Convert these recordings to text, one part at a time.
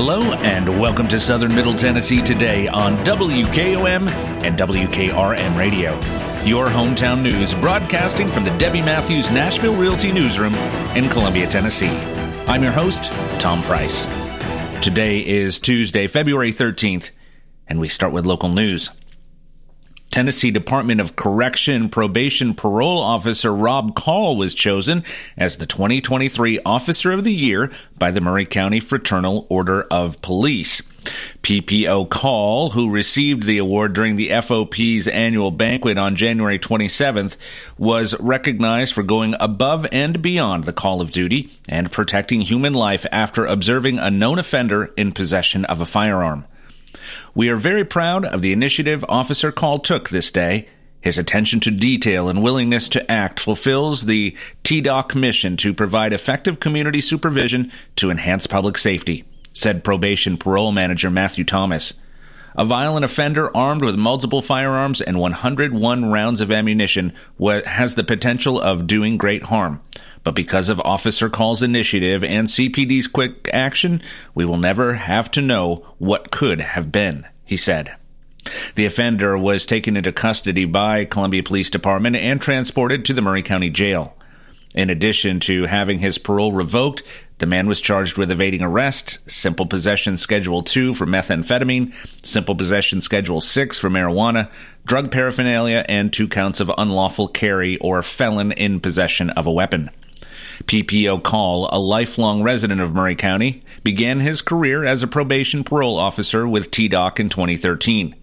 Hello and welcome to Southern Middle Tennessee today on WKOM and WKRM Radio. Your hometown news broadcasting from the Debbie Matthews Nashville Realty Newsroom in Columbia, Tennessee. I'm your host, Tom Price. Today is Tuesday, February 13th, and we start with local news. Tennessee Department of Correction Probation Parole Officer Rob Call was chosen as the 2023 Officer of the Year by the Maury County Fraternal Order of Police. PPO Call, who received the award during the FOP's annual banquet on January 27th, was recognized for going above and beyond the call of duty and protecting human life after observing a known offender in possession of a firearm. We are very proud of the initiative Officer Call took this day. His attention to detail and willingness to act fulfills the TDOC mission to provide effective community supervision to enhance public safety, said probation parole manager Matthew Thomas. A violent offender armed with multiple firearms and 101 rounds of ammunition has the potential of doing great harm. But because of Officer Call's initiative and CPD's quick action, we will never have to know what could have been, he said. The offender was taken into custody by Columbia Police Department and transported to the Maury County Jail. In addition to having his parole revoked, the man was charged with evading arrest, simple possession schedule 2 for methamphetamine, simple possession schedule 6 for marijuana, drug paraphernalia, and two counts of unlawful carry or felon in possession of a weapon. PPO Call, a lifelong resident of Maury County, began his career as a probation parole officer with TDOC in 2013.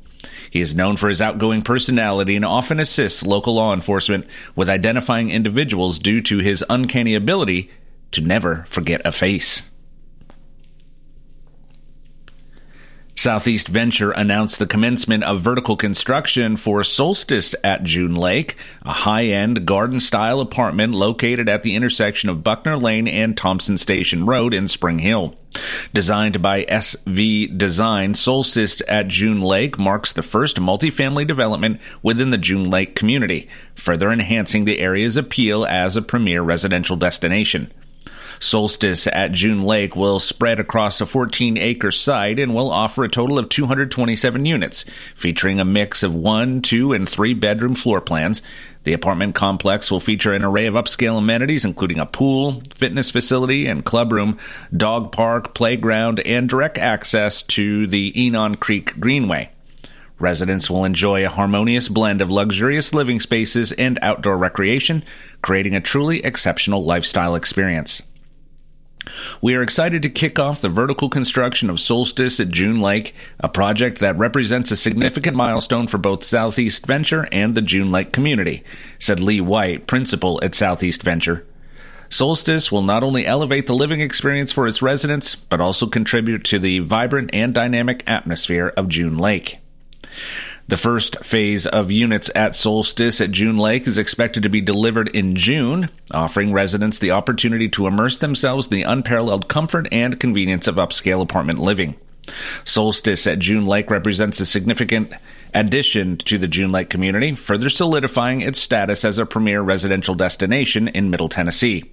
He is known for his outgoing personality and often assists local law enforcement with identifying individuals due to his uncanny ability to never forget a face. Southeast Venture announced the commencement of vertical construction for Solstice at June Lake, a high end garden style apartment located at the intersection of Buckner Lane and Thompson Station Road in Spring Hill. Designed by SV Design, Solstice at June Lake marks the first multifamily development within the June Lake community, further enhancing the area's appeal as a premier residential destination. Solstice at June Lake will spread across a 14 acre site and will offer a total of 227 units, featuring a mix of one, two, and three bedroom floor plans. The apartment complex will feature an array of upscale amenities, including a pool, fitness facility, and clubroom, dog park, playground, and direct access to the Enon Creek Greenway. Residents will enjoy a harmonious blend of luxurious living spaces and outdoor recreation, creating a truly exceptional lifestyle experience. We are excited to kick off the vertical construction of Solstice at June Lake, a project that represents a significant milestone for both Southeast Venture and the June Lake community, said Lee White, principal at Southeast Venture. Solstice will not only elevate the living experience for its residents, but also contribute to the vibrant and dynamic atmosphere of June Lake. The first phase of units at Solstice at June Lake is expected to be delivered in June, offering residents the opportunity to immerse themselves in the unparalleled comfort and convenience of upscale apartment living. Solstice at June Lake represents a significant addition to the June Lake community, further solidifying its status as a premier residential destination in Middle Tennessee.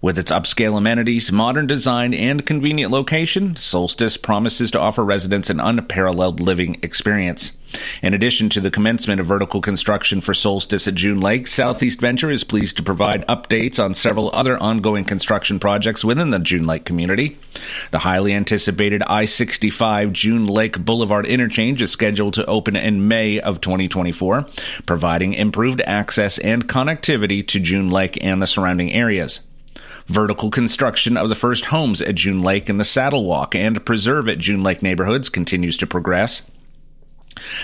With its upscale amenities, modern design, and convenient location, Solstice promises to offer residents an unparalleled living experience. In addition to the commencement of vertical construction for Solstice at June Lake, Southeast Venture is pleased to provide updates on several other ongoing construction projects within the June Lake community. The highly anticipated I 65 June Lake Boulevard interchange is scheduled to open in May of 2024, providing improved access and connectivity to June Lake and the surrounding areas. Vertical construction of the first homes at June Lake and the Saddle Walk and Preserve at June Lake neighborhoods continues to progress.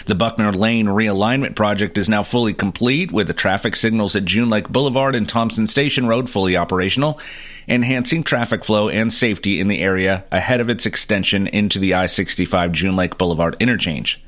The Buckner Lane realignment project is now fully complete, with the traffic signals at June Lake Boulevard and Thompson Station Road fully operational, enhancing traffic flow and safety in the area ahead of its extension into the I 65 June Lake Boulevard interchange.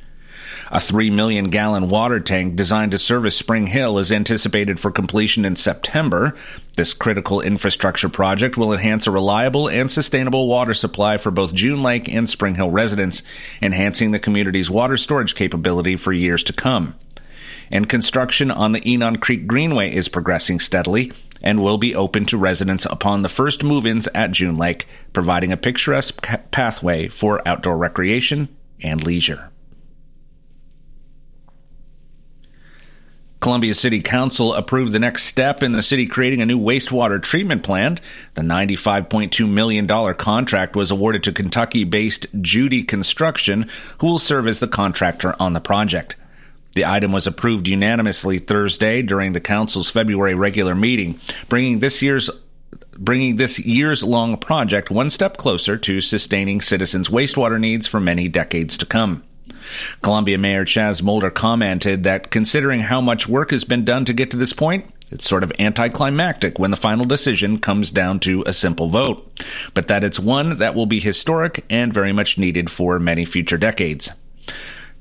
A 3 million gallon water tank designed to service Spring Hill is anticipated for completion in September. This critical infrastructure project will enhance a reliable and sustainable water supply for both June Lake and Spring Hill residents, enhancing the community's water storage capability for years to come. and construction on the Enon Creek Greenway is progressing steadily and will be open to residents upon the first move ins at June Lake, providing a picturesque pathway for outdoor recreation and leisure. Columbia City Council approved the next step in the city creating a new wastewater treatment plant. The $95.2 million contract was awarded to Kentucky based Judy Construction, who will serve as the contractor on the project. The item was approved unanimously Thursday during the council's February regular meeting, bringing this year's bringing this years long project one step closer to sustaining citizens' wastewater needs for many decades to come. Columbia Mayor Chaz Molder commented that considering how much work has been done to get to this point, it's sort of anticlimactic when the final decision comes down to a simple vote, but that it's one that will be historic and very much needed for many future decades.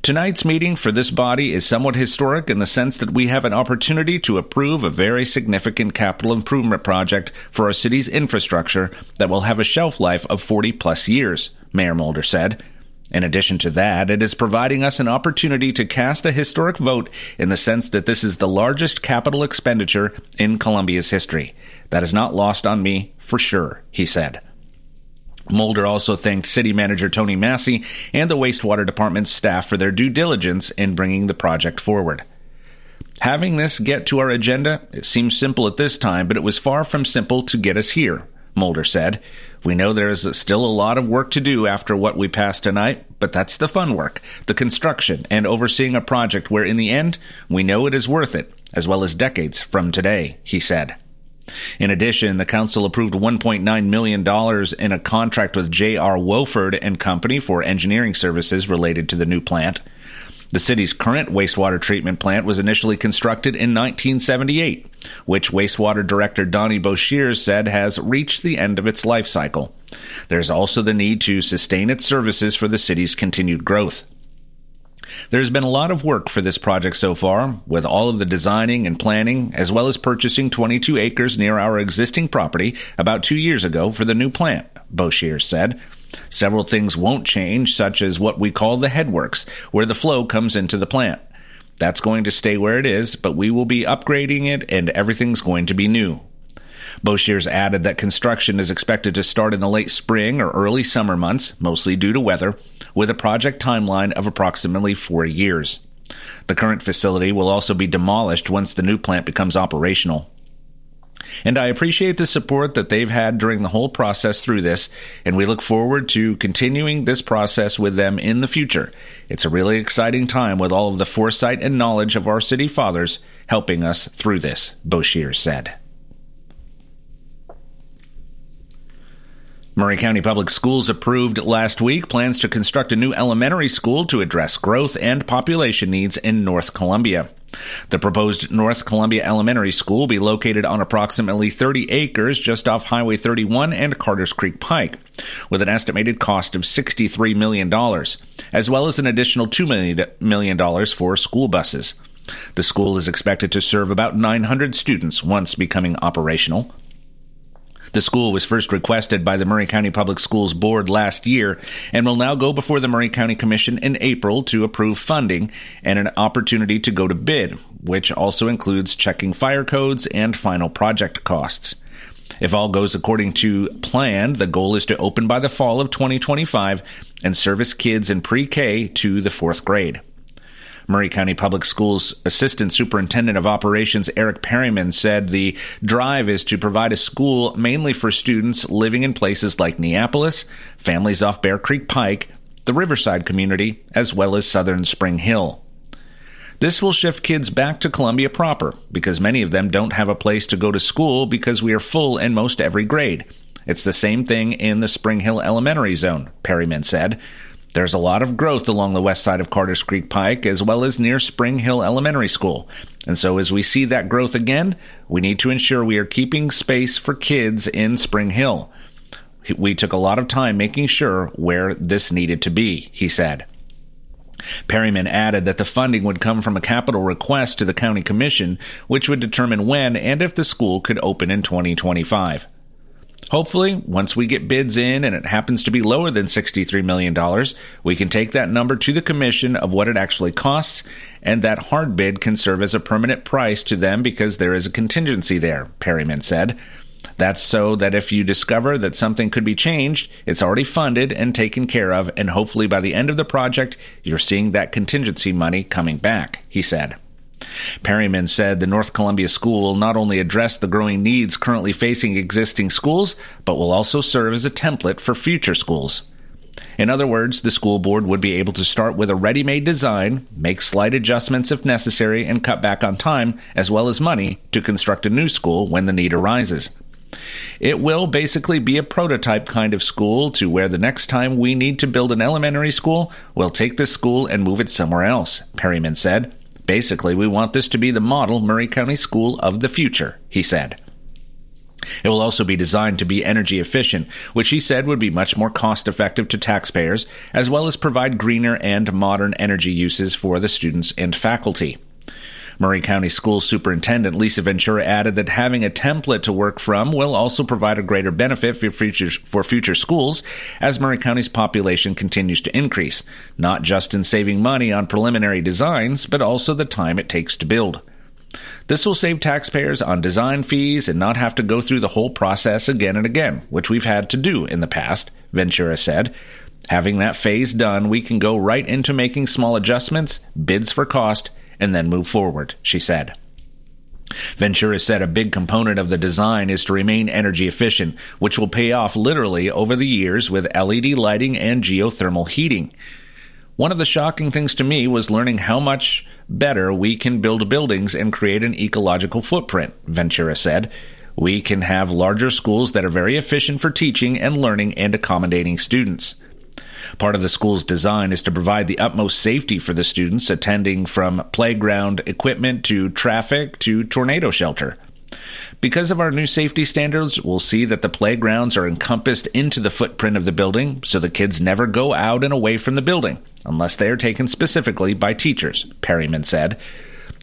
Tonight's meeting for this body is somewhat historic in the sense that we have an opportunity to approve a very significant capital improvement project for our city's infrastructure that will have a shelf life of 40 plus years, Mayor Molder said. In addition to that, it is providing us an opportunity to cast a historic vote in the sense that this is the largest capital expenditure in Columbia's history. That is not lost on me, for sure, he said. Molder also thanked City Manager Tony Massey and the Wastewater Department's staff for their due diligence in bringing the project forward. Having this get to our agenda, it seems simple at this time, but it was far from simple to get us here, Molder said. We know there is still a lot of work to do after what we passed tonight, but that's the fun work, the construction, and overseeing a project where in the end, we know it is worth it, as well as decades from today, he said. In addition, the council approved $1.9 million in a contract with J.R. Wauford and Company for engineering services related to the new plant. The city's current wastewater treatment plant was initially constructed in 1978, which wastewater director Donnie Boshier said has reached the end of its life cycle. There's also the need to sustain its services for the city's continued growth. There's been a lot of work for this project so far, with all of the designing and planning, as well as purchasing 22 acres near our existing property about two years ago for the new plant, Boshier said. Several things won't change, such as what we call the headworks, where the flow comes into the plant. That's going to stay where it is, but we will be upgrading it and everything's going to be new. Boshiers added that construction is expected to start in the late spring or early summer months, mostly due to weather, with a project timeline of approximately four years. The current facility will also be demolished once the new plant becomes operational. And I appreciate the support that they've had during the whole process through this, and we look forward to continuing this process with them in the future. It's a really exciting time with all of the foresight and knowledge of our city fathers helping us through this, Boshier said. Maury County Public Schools approved last week plans to construct a new elementary school to address growth and population needs in North Columbia. The proposed North Columbia Elementary School will be located on approximately 30 acres just off Highway 31 and Carters Creek Pike, with an estimated cost of $63 million, as well as an additional $2 million for school buses. The school is expected to serve about 900 students once becoming operational. The school was first requested by the Maury County Public Schools Board last year and will now go before the Maury County Commission in April to approve funding and an opportunity to go to bid, which also includes checking fire codes and final project costs. If all goes according to plan, the goal is to open by the fall of 2025 and service kids in pre K to the fourth grade. Maury County Public Schools Assistant Superintendent of Operations Eric Perryman said the drive is to provide a school mainly for students living in places like Neapolis, families off Bear Creek Pike, the Riverside community, as well as southern Spring Hill. This will shift kids back to Columbia proper because many of them don't have a place to go to school because we are full in most every grade. It's the same thing in the Spring Hill Elementary Zone, Perryman said. There's a lot of growth along the west side of Carters Creek Pike as well as near Spring Hill Elementary School. And so as we see that growth again, we need to ensure we are keeping space for kids in Spring Hill. We took a lot of time making sure where this needed to be, he said. Perryman added that the funding would come from a capital request to the county commission, which would determine when and if the school could open in 2025. Hopefully, once we get bids in and it happens to be lower than $63 million, we can take that number to the commission of what it actually costs, and that hard bid can serve as a permanent price to them because there is a contingency there, Perryman said. That's so that if you discover that something could be changed, it's already funded and taken care of, and hopefully by the end of the project, you're seeing that contingency money coming back, he said. Perryman said the North Columbia School will not only address the growing needs currently facing existing schools, but will also serve as a template for future schools. In other words, the school board would be able to start with a ready made design, make slight adjustments if necessary, and cut back on time as well as money to construct a new school when the need arises. It will basically be a prototype kind of school to where the next time we need to build an elementary school, we'll take this school and move it somewhere else, Perryman said. Basically, we want this to be the model Maury County School of the future, he said. It will also be designed to be energy efficient, which he said would be much more cost effective to taxpayers, as well as provide greener and modern energy uses for the students and faculty. Maury County School Superintendent Lisa Ventura added that having a template to work from will also provide a greater benefit for future, for future schools as Maury County's population continues to increase, not just in saving money on preliminary designs, but also the time it takes to build. This will save taxpayers on design fees and not have to go through the whole process again and again, which we've had to do in the past, Ventura said. Having that phase done, we can go right into making small adjustments, bids for cost, and then move forward, she said. Ventura said a big component of the design is to remain energy efficient, which will pay off literally over the years with LED lighting and geothermal heating. One of the shocking things to me was learning how much better we can build buildings and create an ecological footprint, Ventura said. We can have larger schools that are very efficient for teaching and learning and accommodating students. Part of the school's design is to provide the utmost safety for the students attending from playground equipment to traffic to tornado shelter. Because of our new safety standards, we'll see that the playgrounds are encompassed into the footprint of the building so the kids never go out and away from the building unless they are taken specifically by teachers, Perryman said.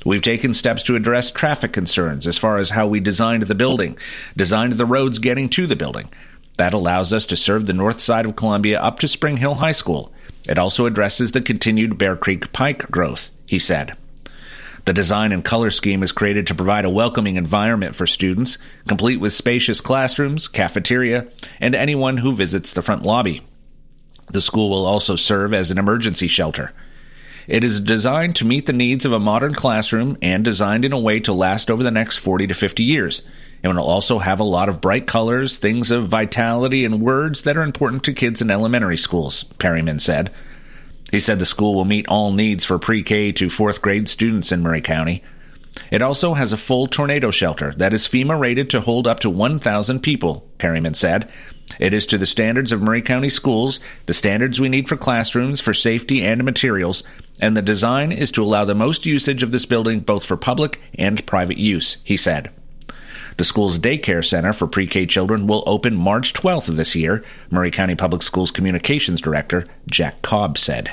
We've taken steps to address traffic concerns as far as how we designed the building, designed the roads getting to the building. That allows us to serve the north side of Columbia up to Spring Hill High School. It also addresses the continued Bear Creek Pike growth, he said. The design and color scheme is created to provide a welcoming environment for students, complete with spacious classrooms, cafeteria, and anyone who visits the front lobby. The school will also serve as an emergency shelter. It is designed to meet the needs of a modern classroom and designed in a way to last over the next 40 to 50 years. And it'll also have a lot of bright colors, things of vitality, and words that are important to kids in elementary schools, Perryman said. He said the school will meet all needs for pre K to fourth grade students in Maury County. It also has a full tornado shelter that is FEMA rated to hold up to 1,000 people, Perryman said. It is to the standards of Maury County schools, the standards we need for classrooms, for safety and materials, and the design is to allow the most usage of this building both for public and private use, he said. The school's daycare center for pre K children will open March 12th of this year, Maury County Public Schools Communications Director Jack Cobb said.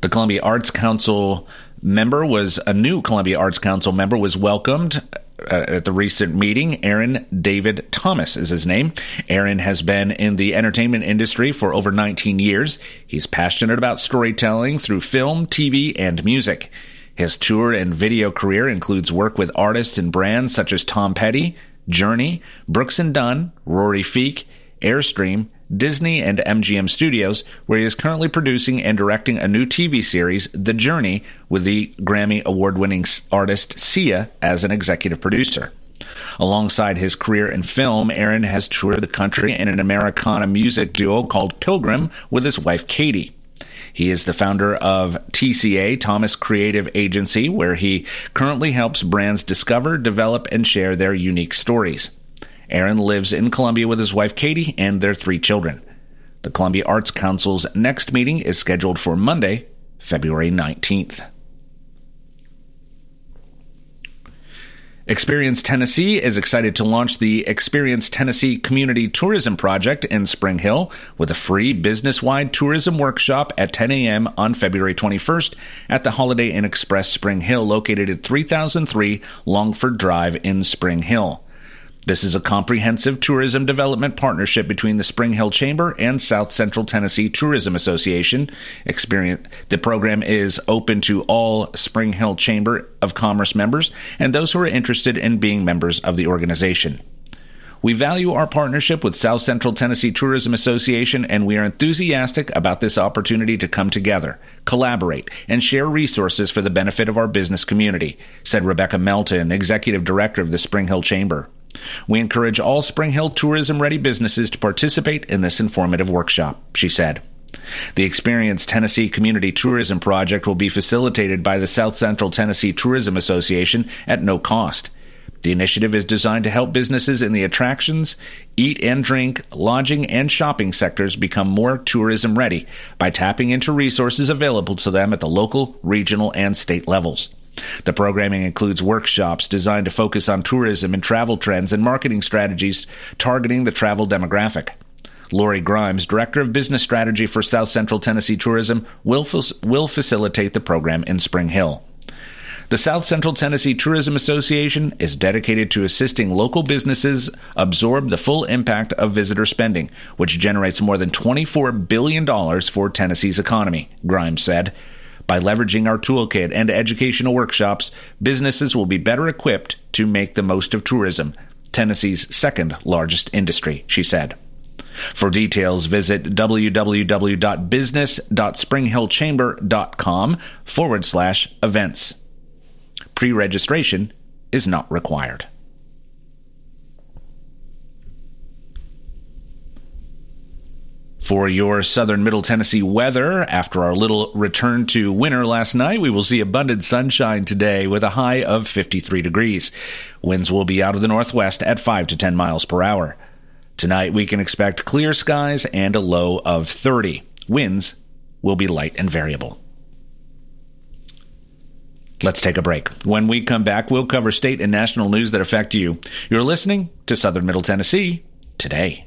The Columbia Arts Council member was a new Columbia Arts Council member was welcomed uh, at the recent meeting. Aaron David Thomas is his name. Aaron has been in the entertainment industry for over 19 years. He's passionate about storytelling through film, TV, and music. His tour and video career includes work with artists and brands such as Tom Petty, Journey, Brooks and Dunn, Rory Feek, Airstream, Disney, and MGM Studios, where he is currently producing and directing a new TV series, The Journey, with the Grammy award winning artist Sia as an executive producer. Alongside his career in film, Aaron has toured the country in an Americana music duo called Pilgrim with his wife Katie. He is the founder of TCA, Thomas Creative Agency, where he currently helps brands discover, develop, and share their unique stories. Aaron lives in Columbia with his wife Katie and their three children. The Columbia Arts Council's next meeting is scheduled for Monday, February 19th. Experience Tennessee is excited to launch the Experience Tennessee Community Tourism Project in Spring Hill with a free business wide tourism workshop at 10 a.m. on February 21st at the Holiday Inn Express Spring Hill, located at 3003 Longford Drive in Spring Hill. This is a comprehensive tourism development partnership between the Spring Hill Chamber and South Central Tennessee Tourism Association. Experience the program is open to all Spring Hill Chamber of Commerce members and those who are interested in being members of the organization. We value our partnership with South Central Tennessee Tourism Association and we are enthusiastic about this opportunity to come together, collaborate, and share resources for the benefit of our business community, said Rebecca Melton, Executive Director of the Spring Hill Chamber. We encourage all Spring Hill tourism ready businesses to participate in this informative workshop, she said. The Experience Tennessee Community Tourism Project will be facilitated by the South Central Tennessee Tourism Association at no cost. The initiative is designed to help businesses in the attractions, eat and drink, lodging, and shopping sectors become more tourism ready by tapping into resources available to them at the local, regional, and state levels. The programming includes workshops designed to focus on tourism and travel trends and marketing strategies targeting the travel demographic. Lori Grimes, Director of Business Strategy for South Central Tennessee Tourism, will, will facilitate the program in Spring Hill. The South Central Tennessee Tourism Association is dedicated to assisting local businesses absorb the full impact of visitor spending, which generates more than $24 billion for Tennessee's economy, Grimes said. By leveraging our toolkit and educational workshops, businesses will be better equipped to make the most of tourism, Tennessee's second largest industry, she said. For details, visit www.business.springhillchamber.com forward slash events. Pre registration is not required. For your southern middle Tennessee weather, after our little return to winter last night, we will see abundant sunshine today with a high of 53 degrees. Winds will be out of the northwest at 5 to 10 miles per hour. Tonight, we can expect clear skies and a low of 30. Winds will be light and variable. Let's take a break. When we come back, we'll cover state and national news that affect you. You're listening to Southern Middle Tennessee today.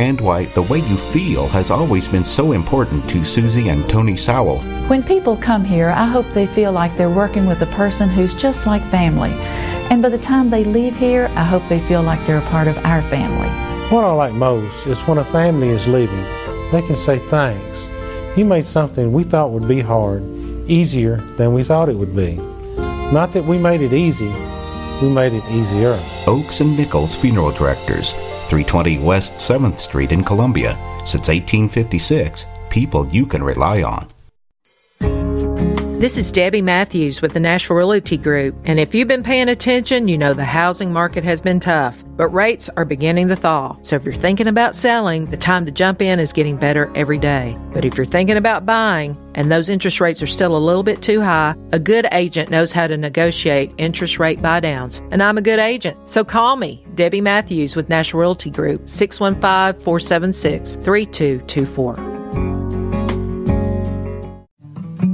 and why the way you feel has always been so important to Susie and Tony Sowell. When people come here, I hope they feel like they're working with a person who's just like family. And by the time they leave here, I hope they feel like they're a part of our family. What I like most is when a family is leaving, they can say thanks. You made something we thought would be hard easier than we thought it would be. Not that we made it easy, we made it easier. Oakes and Nichols Funeral Directors 320 West 7th Street in Columbia. Since 1856, people you can rely on. This is Debbie Matthews with the Nashville Realty Group, and if you've been paying attention, you know the housing market has been tough, but rates are beginning to thaw. So if you're thinking about selling, the time to jump in is getting better every day. But if you're thinking about buying and those interest rates are still a little bit too high, a good agent knows how to negotiate interest rate buydowns, and I'm a good agent. So call me, Debbie Matthews with Nashville Realty Group, 615-476-3224.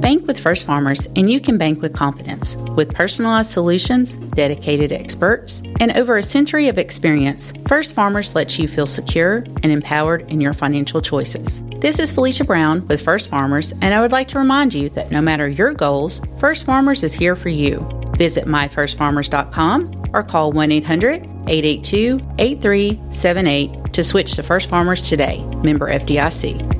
Bank with First Farmers, and you can bank with confidence. With personalized solutions, dedicated experts, and over a century of experience, First Farmers lets you feel secure and empowered in your financial choices. This is Felicia Brown with First Farmers, and I would like to remind you that no matter your goals, First Farmers is here for you. Visit myfirstfarmers.com or call 1 800 882 8378 to switch to First Farmers today. Member FDIC.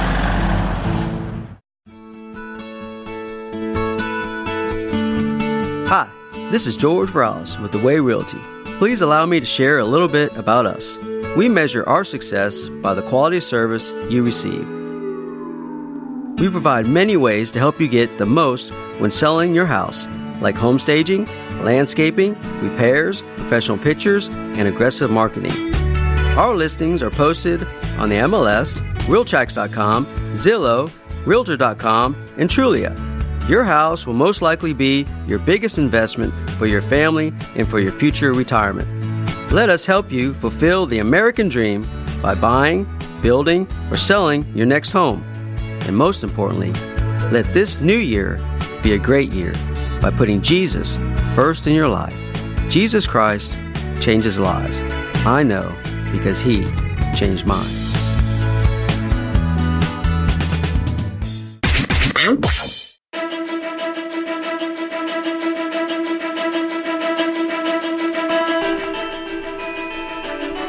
This is George Ross with The Way Realty. Please allow me to share a little bit about us. We measure our success by the quality of service you receive. We provide many ways to help you get the most when selling your house, like home staging, landscaping, repairs, professional pictures, and aggressive marketing. Our listings are posted on the MLS, Realtracs.com, Zillow, Realtor.com, and Trulia. Your house will most likely be your biggest investment for your family and for your future retirement. Let us help you fulfill the American dream by buying, building, or selling your next home. And most importantly, let this new year be a great year by putting Jesus first in your life. Jesus Christ changes lives. I know because He changed mine.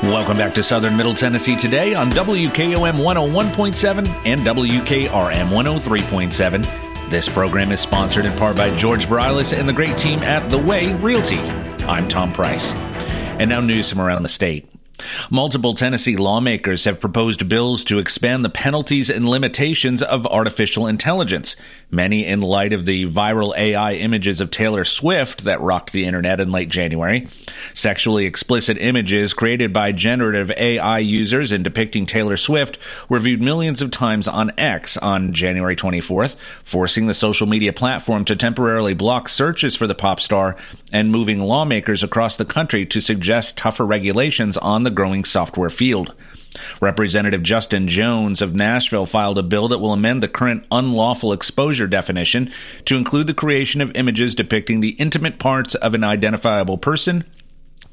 Welcome back to Southern Middle Tennessee today on WKOM 101.7 and WKRM 103.7. This program is sponsored in part by George Virilis and the great team at The Way Realty. I'm Tom Price. And now news from around the state. Multiple Tennessee lawmakers have proposed bills to expand the penalties and limitations of artificial intelligence, many in light of the viral AI images of Taylor Swift that rocked the internet in late January. Sexually explicit images created by generative AI users and depicting Taylor Swift were viewed millions of times on X on January 24th, forcing the social media platform to temporarily block searches for the pop star and moving lawmakers across the country to suggest tougher regulations on the growing software field. Representative Justin Jones of Nashville filed a bill that will amend the current unlawful exposure definition to include the creation of images depicting the intimate parts of an identifiable person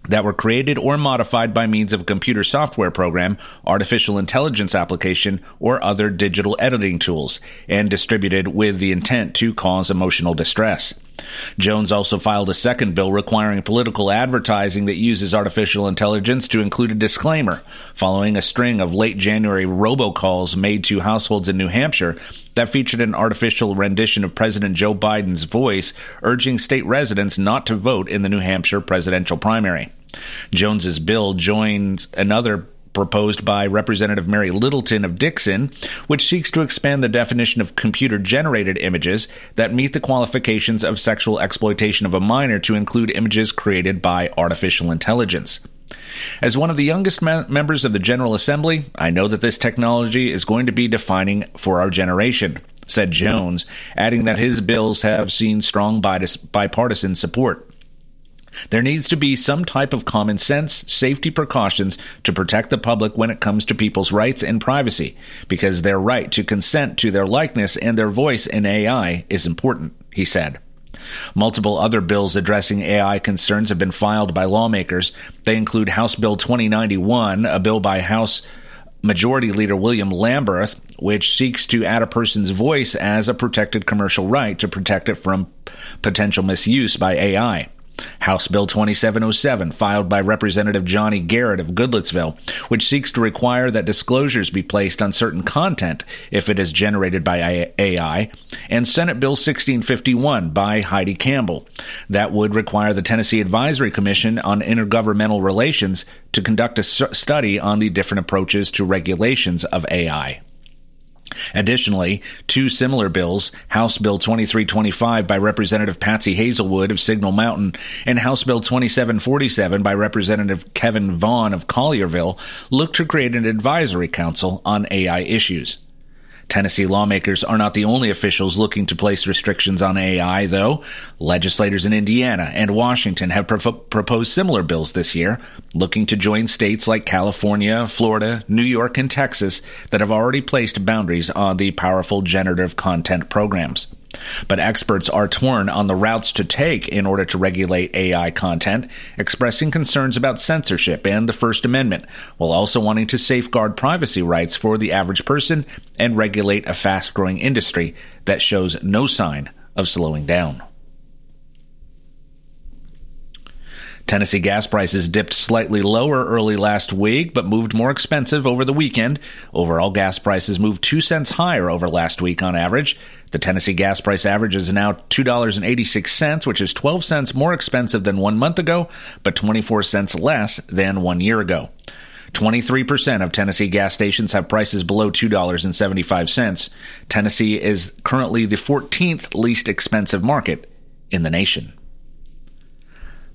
that were created or modified by means of a computer software program, artificial intelligence application, or other digital editing tools, and distributed with the intent to cause emotional distress. Jones also filed a second bill requiring political advertising that uses artificial intelligence to include a disclaimer, following a string of late January robocalls made to households in New Hampshire that featured an artificial rendition of President Joe Biden's voice urging state residents not to vote in the New Hampshire presidential primary. Jones's bill joins another proposed by Representative Mary Littleton of Dickson, which seeks to expand the definition of computer generated images that meet the qualifications of sexual exploitation of a minor to include images created by artificial intelligence. As one of the youngest me- members of the General Assembly, I know that this technology is going to be defining for our generation. said Jones, adding that his bills have seen strong bipartisan support. There needs to be some type of common sense safety precautions to protect the public when it comes to people's rights and privacy, because their right to consent to their likeness and their voice in AI is important, he said. Multiple other bills addressing AI concerns have been filed by lawmakers. They include House Bill 2091, a bill by House Majority Leader William Lamberth, which seeks to add a person's voice as a protected commercial right to protect it from potential misuse by AI. House Bill 2707, filed by Representative Johnny Garrett of Goodlettsville, which seeks to require that disclosures be placed on certain content if it is generated by AI, and Senate Bill 1651 by Heidi Campbell, that would require the Tennessee Advisory Commission on Intergovernmental Relations to conduct a study on the different approaches to regulations of AI. Additionally, two similar bills, House Bill 2325 by Representative Patsy Hazelwood of Signal Mountain and House Bill 2747 by Representative Kevin Vaughn of Collierville, look to create an advisory council on AI issues. Tennessee lawmakers are not the only officials looking to place restrictions on AI, though. Legislators in Indiana and Washington have pro- proposed similar bills this year, looking to join states like California, Florida, New York, and Texas that have already placed boundaries on the powerful generative content programs. But experts are torn on the routes to take in order to regulate AI content, expressing concerns about censorship and the First Amendment, while also wanting to safeguard privacy rights for the average person and regulate a fast growing industry that shows no sign of slowing down. Tennessee gas prices dipped slightly lower early last week, but moved more expensive over the weekend. Overall gas prices moved 2 cents higher over last week on average. The Tennessee gas price average is now $2.86, which is 12 cents more expensive than one month ago, but 24 cents less than one year ago. 23% of Tennessee gas stations have prices below $2.75. Tennessee is currently the 14th least expensive market in the nation.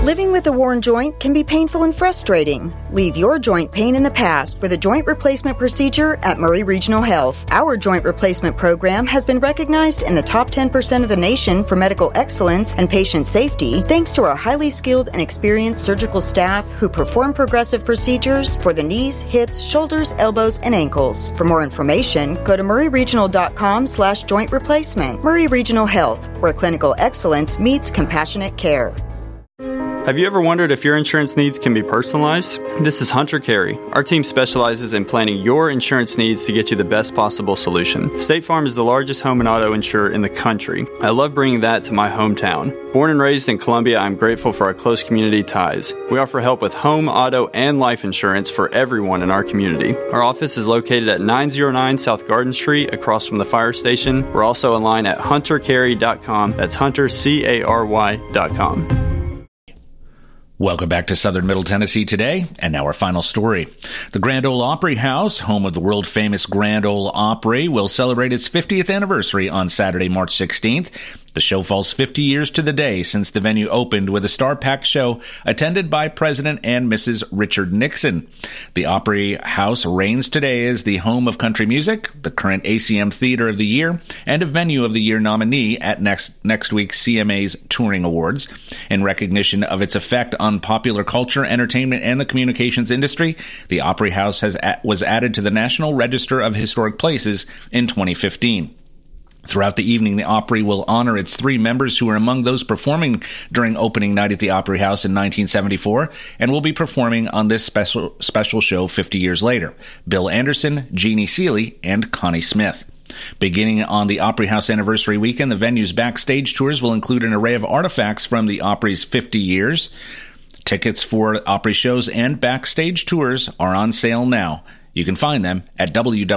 Living with a worn joint can be painful and frustrating. Leave your joint pain in the past with a joint replacement procedure at Maury Regional Health. Our joint replacement program has been recognized in the top 10% of the nation for medical excellence and patient safety thanks to our highly skilled and experienced surgical staff who perform progressive procedures for the knees, hips, shoulders, elbows, and ankles. For more information, go to mauryregional.com slash joint replacement. Maury Regional Health, where clinical excellence meets compassionate care. Have you ever wondered if your insurance needs can be personalized? This is Hunter Carey. Our team specializes in planning your insurance needs to get you the best possible solution. State Farm is the largest home and auto insurer in the country. I love bringing that to my hometown. Born and raised in Columbia, I'm grateful for our close community ties. We offer help with home, auto, and life insurance for everyone in our community. Our office is located at 909 South Garden Street across from the fire station. We're also online at huntercarey.com. That's huntercary.com. Welcome back to Southern Middle Tennessee today, and now our final story. The Grand Ole Opry House, home of the world famous Grand Ole Opry, will celebrate its 50th anniversary on Saturday, March 16th. The show falls 50 years to the day since the venue opened with a star packed show attended by President and Mrs. Richard Nixon. The Opry House reigns today as the home of country music, the current ACM Theater of the Year, and a Venue of the Year nominee at next, next week's CMA's Touring Awards. In recognition of its effect on popular culture, entertainment, and the communications industry, the Opry House has, was added to the National Register of Historic Places in 2015. Throughout the evening, the Opry will honor its three members who were among those performing during opening night at the Opry House in 1974 and will be performing on this special, special show 50 years later. Bill Anderson, Jeannie Seely, and Connie Smith. Beginning on the Opry House anniversary weekend, the venue's backstage tours will include an array of artifacts from the Opry's 50 years Tickets for Opry shows and backstage tours are on sale now. You can find them at www.opry.com.